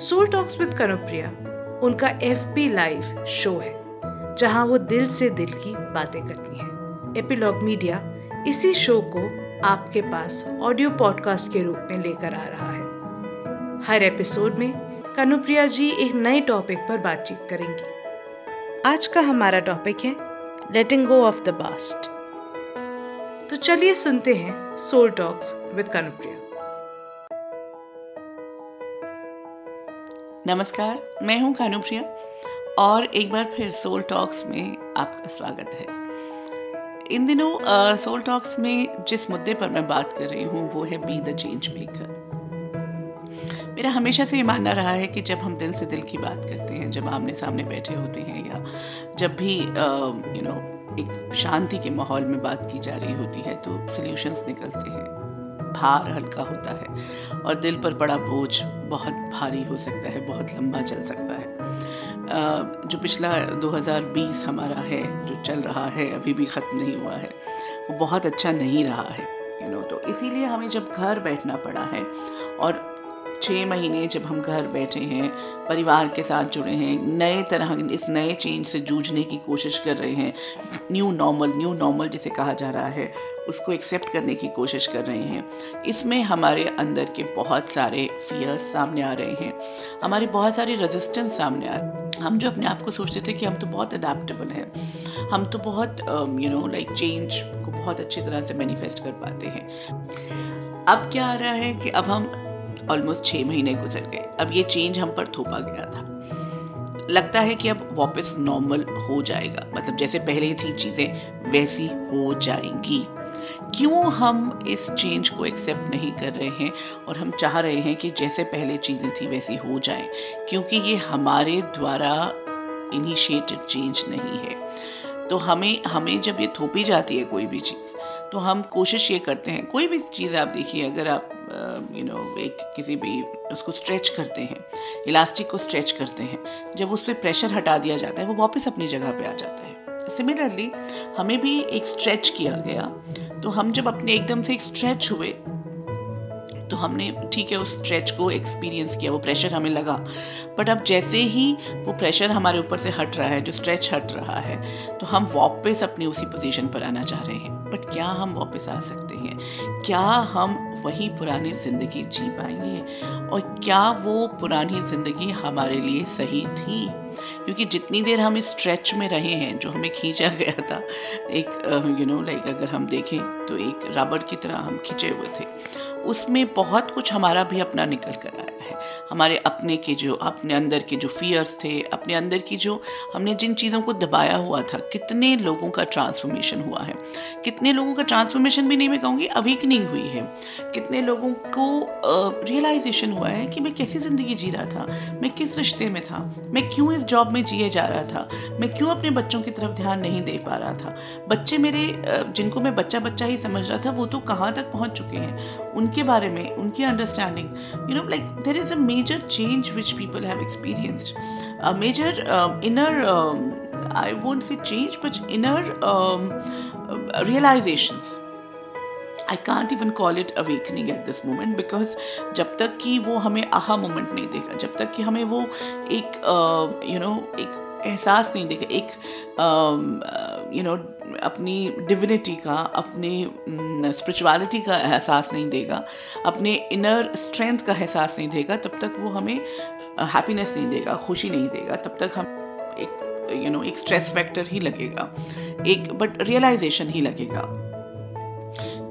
Soul talks with Kanupriya उनका F P live show है, जहाँ वो दिल से दिल की बातें करती हैं। एपिलॉग मीडिया इसी शो को आपके पास ऑडियो पॉडकास्ट के रूप में लेकर आ रहा है। हर एपिसोड में कनुप्रिया जी एक नए टॉपिक पर बातचीत करेंगी। आज का हमारा टॉपिक है letting go of the past तो चलिए सुनते हैं सोल टॉक्स विद कनुप्रिया नमस्कार, मैं हूँ कानुप्रिया और एक बार फिर सोल टॉक्स में आपका स्वागत है। इन दिनों सोल टॉक्स में जिस मुद्दे पर मैं बात कर रही हूँ, वो है बी द चेंज मेकर मेरा हमेशा से ये मानना रहा है कि जब हम दिल से दिल की बात करते हैं, जब आमने सामने बैठे होते हैं या जब भी यू नो एक शांति के माहौल में बात की जा रही होती है तो सोल्यूशंस निकलते हैं। भार हल्का होता है और दिल पर पड़ा बोझ बहुत भारी हो सकता है बहुत लंबा चल सकता है। जो पिछला 2020 हमारा है जो चल रहा है अभी भी ख़त्म नहीं हुआ है वो बहुत अच्छा नहीं रहा है यू you नो know, तो इसीलिए हमें जब घर बैठना पड़ा है और छः महीने जब हम घर बैठे हैं, परिवार के साथ जुड़े हैं, नए तरह इस नए चेंज से जूझने की कोशिश कर रहे हैं न्यू नॉर्मल न्यू नॉर्मल जिसे कहा जा रहा है, उसको एक्सेप्ट करने की कोशिश कर रहे हैं। इसमें हमारे अंदर के बहुत सारे फियर सामने आ रहे हैं। हमारी बहुत सारी रेजिस्टेंस सामने आ रही है। हम जो अपने आप को सोचते थे कि हम तो बहुत अडेप्टेबल हैं। हम तो बहुत यू नो लाइक चेंज को बहुत अच्छी तरह से मैनिफेस्ट कर पाते हैं। अब क्या आ रहा है कि अब हम ऑलमोस्ट छः महीने गुजर गए। अब ये चेंज हम पर थोपा गया था। लगता है कि अब वापस नॉर्मल हो जाएगा। मतलब जैसे पहले थी चीज़ें, वैसी हो जाएँगी। क्यों हम इस चेंज को एक्सेप्ट नहीं कर रहे हैं? और हम चाह रहे हैं कि जैसे पहले चीज़ें थी वैसी हो जाएँ। क्योंकि ये हमारे द्वारा इनिशिएटेड चेंज नहीं है। तो हमें हमें जब ये थोपी जाती है कोई भी चीज़ तो हम कोशिश ये करते हैं, कोई भी चीज़ आप देखिए, अगर आप यू नो एक किसी भी उसको स्ट्रेच करते हैं इलास्टिक को स्ट्रेच करते हैं, जब उस पर प्रेशर हटा दिया जाता है, वो वापस अपनी जगह पे आ जाता है। सिमिलरली हमें भी एक स्ट्रेच किया गया तो हम जब अपने एकदम से एक स्ट्रेच हुए तो हमने, ठीक है, उस स्ट्रेच को एक्सपीरियंस किया, वो प्रेशर हमें लगा। बट अब जैसे ही वो प्रेशर हमारे ऊपर से हट रहा है, जो स्ट्रेच हट रहा है तो हम वापस अपनी उसी पोजीशन पर आना चाह रहे हैं। बट क्या हम वापस आ सकते हैं? क्या हम वही पुरानी ज़िंदगी जी पाएँगे? और क्या वो पुरानी ज़िंदगी हमारे लिए सही थी? क्योंकि जितनी देर हम इस स्ट्रेच में रहे हैं, जो हमें खींचा गया था, एक यू नो लाइक अगर हम देखें तो एक रबड़ की तरह हम खींचे हुए थे। उसमें बहुत कुछ हमारा भी अपना निकल कर आया। है। हमारे अपने के जो, अपने अंदर के जो फियर्स थे, अपने अंदर की जो हमने जिन चीज़ों को दबाया हुआ था, कितने लोगों का ट्रांसफॉर्मेशन हुआ है। कितने लोगों का ट्रांसफॉर्मेशन भी नहीं, मैं कहूँगी अवेकनिंग हुई है। कितने लोगों को रियलाइजेशन हुआ है कि मैं कैसी ज़िंदगी जी रहा था, मैं किस रिश्ते में था, मैं क्यों इस जॉब में जिए जा रहा था, मैं क्यों अपने बच्चों की तरफ़ ध्यान नहीं दे पा रहा था। बच्चे मेरे जिनको मैं बच्चा बच्चा ही समझ रहा था, वो तो कहाँ तक पहुँच चुके हैं, उनके बारे में, उनकी understanding you know like there is a major change which people have experienced a major uh, inner um, i won't say change but inner um, uh, realizations. I can't even call it awakening at this moment because जब तक कि वो हमें aha moment नहीं देगा जब तक कि हमें वो एक यू uh, नो एक एहसास नहीं देगा एक यू नो अपनी डिविनिटी का अपने स्पिरिचुअलिटी का एहसास नहीं देगा अपने इनर स्ट्रेंथ का एहसास नहीं देगा तब तक वो हमें हैप्पीनेस नहीं देगा खुशी नहीं देगा तब तक हम एक यू नो एक स्ट्रेस फैक्टर ही लगेगा एक बट रियलाइजेशन ही लगेगा।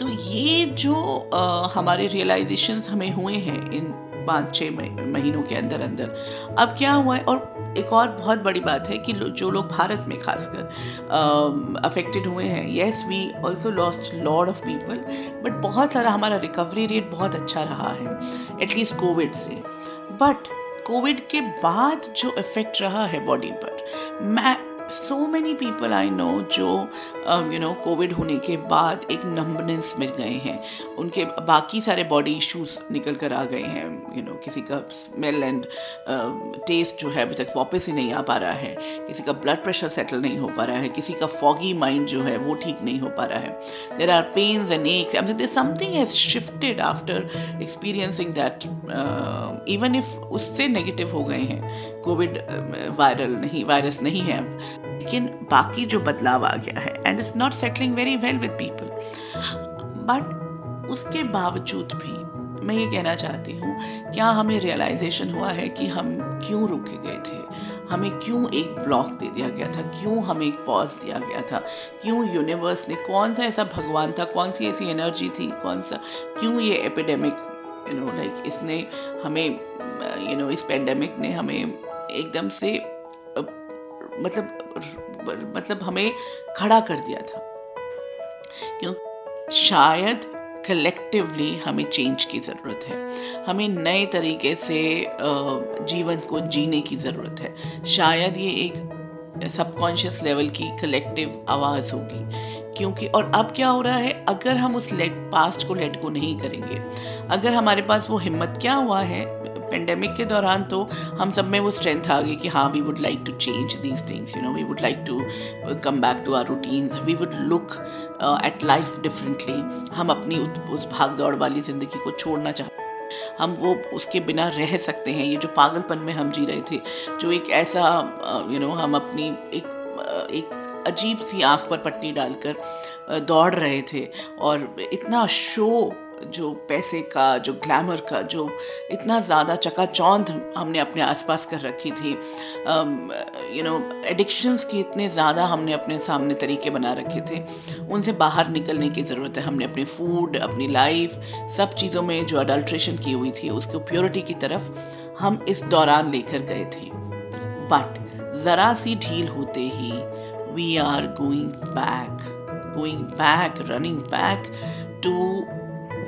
तो ये जो आ, हमारे रियलाइजेशंस हमें हुए हैं इन पाँच छः महीनों के अंदर अंदर। अब क्या हुआ है, और एक और बहुत बड़ी बात है कि जो लोग भारत में खासकर अफेक्टेड हुए हैं yes we also lost lot of people but बहुत सारा हमारा रिकवरी रेट बहुत अच्छा रहा है एटलीस्ट कोविड से। बट कोविड के बाद जो इफ़ेक्ट रहा है बॉडी पर, मैं so many people I know जो यू नो कोविड होने के बाद एक नंबनेस में गए हैं। उनके बाकी सारे बॉडी इश्यूज़ निकल कर आ गए हैं। यू you नो know, किसी का स्मेल एंड टेस्ट जो है अभी तक वापस ही नहीं आ पा रहा है। किसी का ब्लड प्रेशर सेटल नहीं हो पा रहा है। किसी का फॉगी माइंड जो है वो ठीक नहीं हो पा रहा है। There are pains and x something has shifted after experiencing that even if उससे नेगेटिव हो गए हैं। कोविड वायरल uh, नहीं वायरस नहीं है लेकिन बाकी जो बदलाव आ गया है and it's not settling very well with people but उसके बावजूद भी मैं ये कहना चाहती हूँ, क्या हमें रियलाइजेशन हुआ है कि हम क्यों रुके गए थे? हमें क्यों एक ब्लॉक दे दिया गया था? क्यों हमें एक पॉज दिया गया था? क्यों यूनिवर्स ने कौन सा ऐसा भगवान था? कौन सी ऐसी एनर्जी थी? कौन सा, क्यों ये एपिडेमिक यू नो लाइक इसने हमें यू नो इस पेंडेमिक ने हमें एकदम से मतलब मतलब हमें खड़ा कर दिया था। क्यों? शायद कलेक्टिवली हमें चेंज की ज़रूरत है। हमें नए तरीके से जीवन को जीने की ज़रूरत है। शायद ये एक सबकॉन्शियस लेवल की कलेक्टिव आवाज़ होगी। क्योंकि, और अब क्या हो रहा है? अगर हम उस लेट पास्ट को लेट को नहीं करेंगे, अगर हमारे पास वो हिम्मत क्या हुआ है? पेंडेमिक के दौरान तो हम सब में वो स्ट्रेंथ आ गई कि हाँ we would like to change these things you know we would like to come back to our routines we would look at life differently हम अपनी उस भाग दौड़ वाली ज़िंदगी को छोड़ना चाहते हम वो उसके बिना रह सकते हैं। ये जो पागलपन में हम जी रहे थे जो एक ऐसा यू uh, नो हम अपनी एक uh, एक अजीब सी आँख पर पट्टी डालकर uh, दौड़ रहे थे और इतना शो जो पैसे का, जो ग्लैमर का, जो इतना ज़्यादा चकाचौंध हमने अपने आसपास कर रखी थी यू नो एडिक्शंस की इतने ज़्यादा हमने अपने सामने तरीके बना रखे थे। उनसे बाहर निकलने की ज़रूरत है। हमने अपने फ़ूड अपनी लाइफ सब चीज़ों में जो अडल्ट्रेशन की हुई थी, उसको प्योरिटी की तरफ़ हम इस दौरान लेकर गए थे। बट ज़रा सी ढील होते ही we are going back going back running back to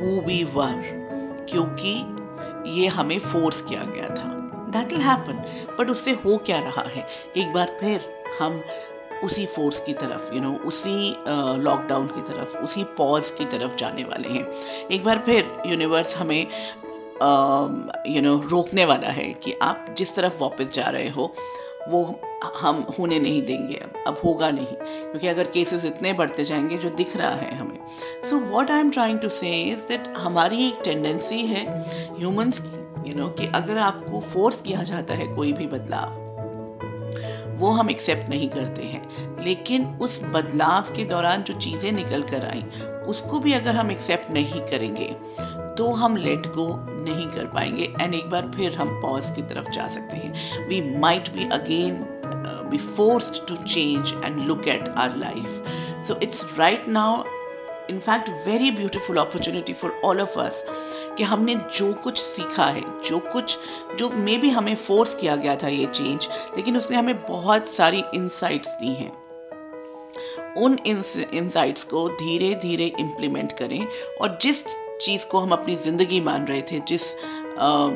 who we were क्योंकि ये हमें फोर्स किया गया था। दैट विल हैपन बट उससे हो क्या रहा है? एक बार फिर हम उसी फोर्स की तरफ़ यू you नो know, उसी लॉकडाउन uh, की तरफ़ उसी पॉज की तरफ़ जाने वाले हैं। एक बार फिर यूनिवर्स हमें you uh, know you know, रोकने वाला है कि आप जिस तरफ़ वापस जा रहे हो वो हम होने नहीं देंगे, अब अब होगा नहीं। क्योंकि अगर केसेस इतने बढ़ते जाएँगे जो दिख रहा है हमें। So what I am trying to say is that हमारी एक टेंडेंसी है ह्यूमंस की यू नो कि अगर आपको फोर्स किया जाता है कोई भी बदलाव, वो हम एक्सेप्ट नहीं करते हैं। लेकिन उस बदलाव के दौरान जो चीज़ें निकल कर आई, उसको भी अगर हम एक्सेप्ट नहीं करेंगे तो हम लेट गो नहीं कर पाएँगे। एंड एक बार फिर हम पॉज की तरफ़ जा सकते हैं। We might be again be forced to change and look at our life so it's right now in fact very beautiful opportunity for all of us कि हमने जो कुछ सीखा है, जो कुछ, जो मे बी हमें फोर्स किया गया था ये चेंज लेकिन उसने हमें बहुत सारी इंसाइट्स दी हैं। उन इंसाइट्स को धीरे धीरे इम्प्लीमेंट करें और जिस चीज़ को हम अपनी ज़िंदगी मान रहे थे जिस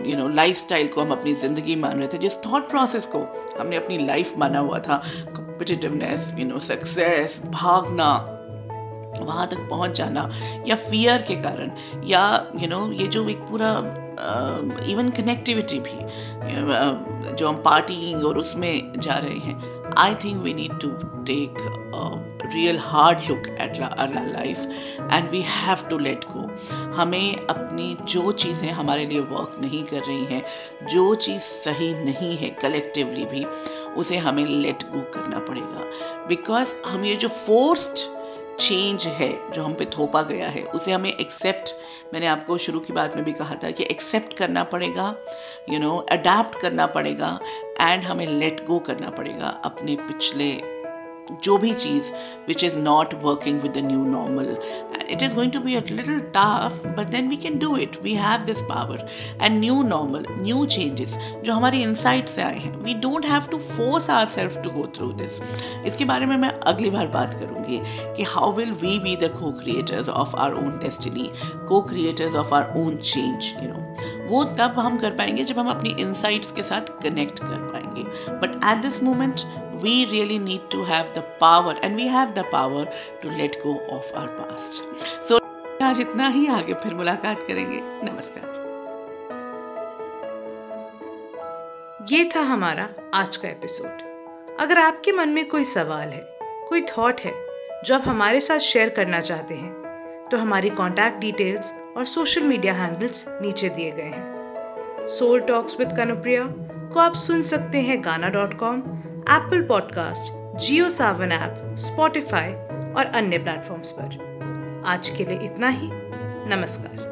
यू नो लाइफ स्टाइल को हम अपनी ज़िंदगी मान रहे थे जिस थॉट प्रोसेस को हमने अपनी लाइफ माना हुआ था। कॉम्पिटिटिवनेस यू नो सक्सेस भागना वहाँ तक पहुँच जाना या फियर के कारण या यू you नो know, ये जो एक पूरा इवन uh, कनेक्टिविटी भी जो हम पार्टी और उसमें जा रहे हैं। I think we need to take real hard look at life and we have to let go हमें अपनी जो चीज़ें हमारे लिए वर्क नहीं कर रही हैं, जो चीज़ सही नहीं है कलेक्टिवली भी, उसे हमें लेट गो करना पड़ेगा। बिकॉज़ हम ये जो फोर्स्ड चेंज है, जो हम पे थोपा गया है, उसे हमें एक्सेप्ट मैंने आपको शुरू की बात में भी कहा था कि एक्सेप्ट करना पड़ेगा यू नो अडाप्ट करना पड़ेगा एंड हमें लेट गो करना पड़ेगा अपने पिछले जो भी चीज़ which is not working with the new normal it is going to be a little tough but then we can do it we have this power and new normal new changes जो हमारी insight से आए हैं. We don't have to force ourself to go through this इसके बारे में मैं अगली बार बात करूँगी कि how will we be the co-creators of our own destiny co-creators of our own change you know वो तब हम कर पाएँगे जब हम अपनी इनसाइट्स के साथ कनेक्ट कर पाएँगे. But at this moment we really need to have the power, and we have the power to let go of our past. So, आज इतना ही आगे फिर मुलाकात करेंगे। नमस्कार। ये था हमारा आज का एपिसोड। अगर आपके मन में कोई सवाल है, कोई थॉट है, जो आप हमारे साथ शेयर करना चाहते हैं तो हमारी कॉन्टैक्ट डिटेल्स और सोशल मीडिया हैंडल्स नीचे दिए गए हैं। सोल टॉक्स विद कनुप्रिया को आप सुन सकते हैं Gaana dot com Apple podcast Jio Saavn app Spotify और अन्य प्लेटफॉर्म्स पर। आज के लिए इतना ही। नमस्कार।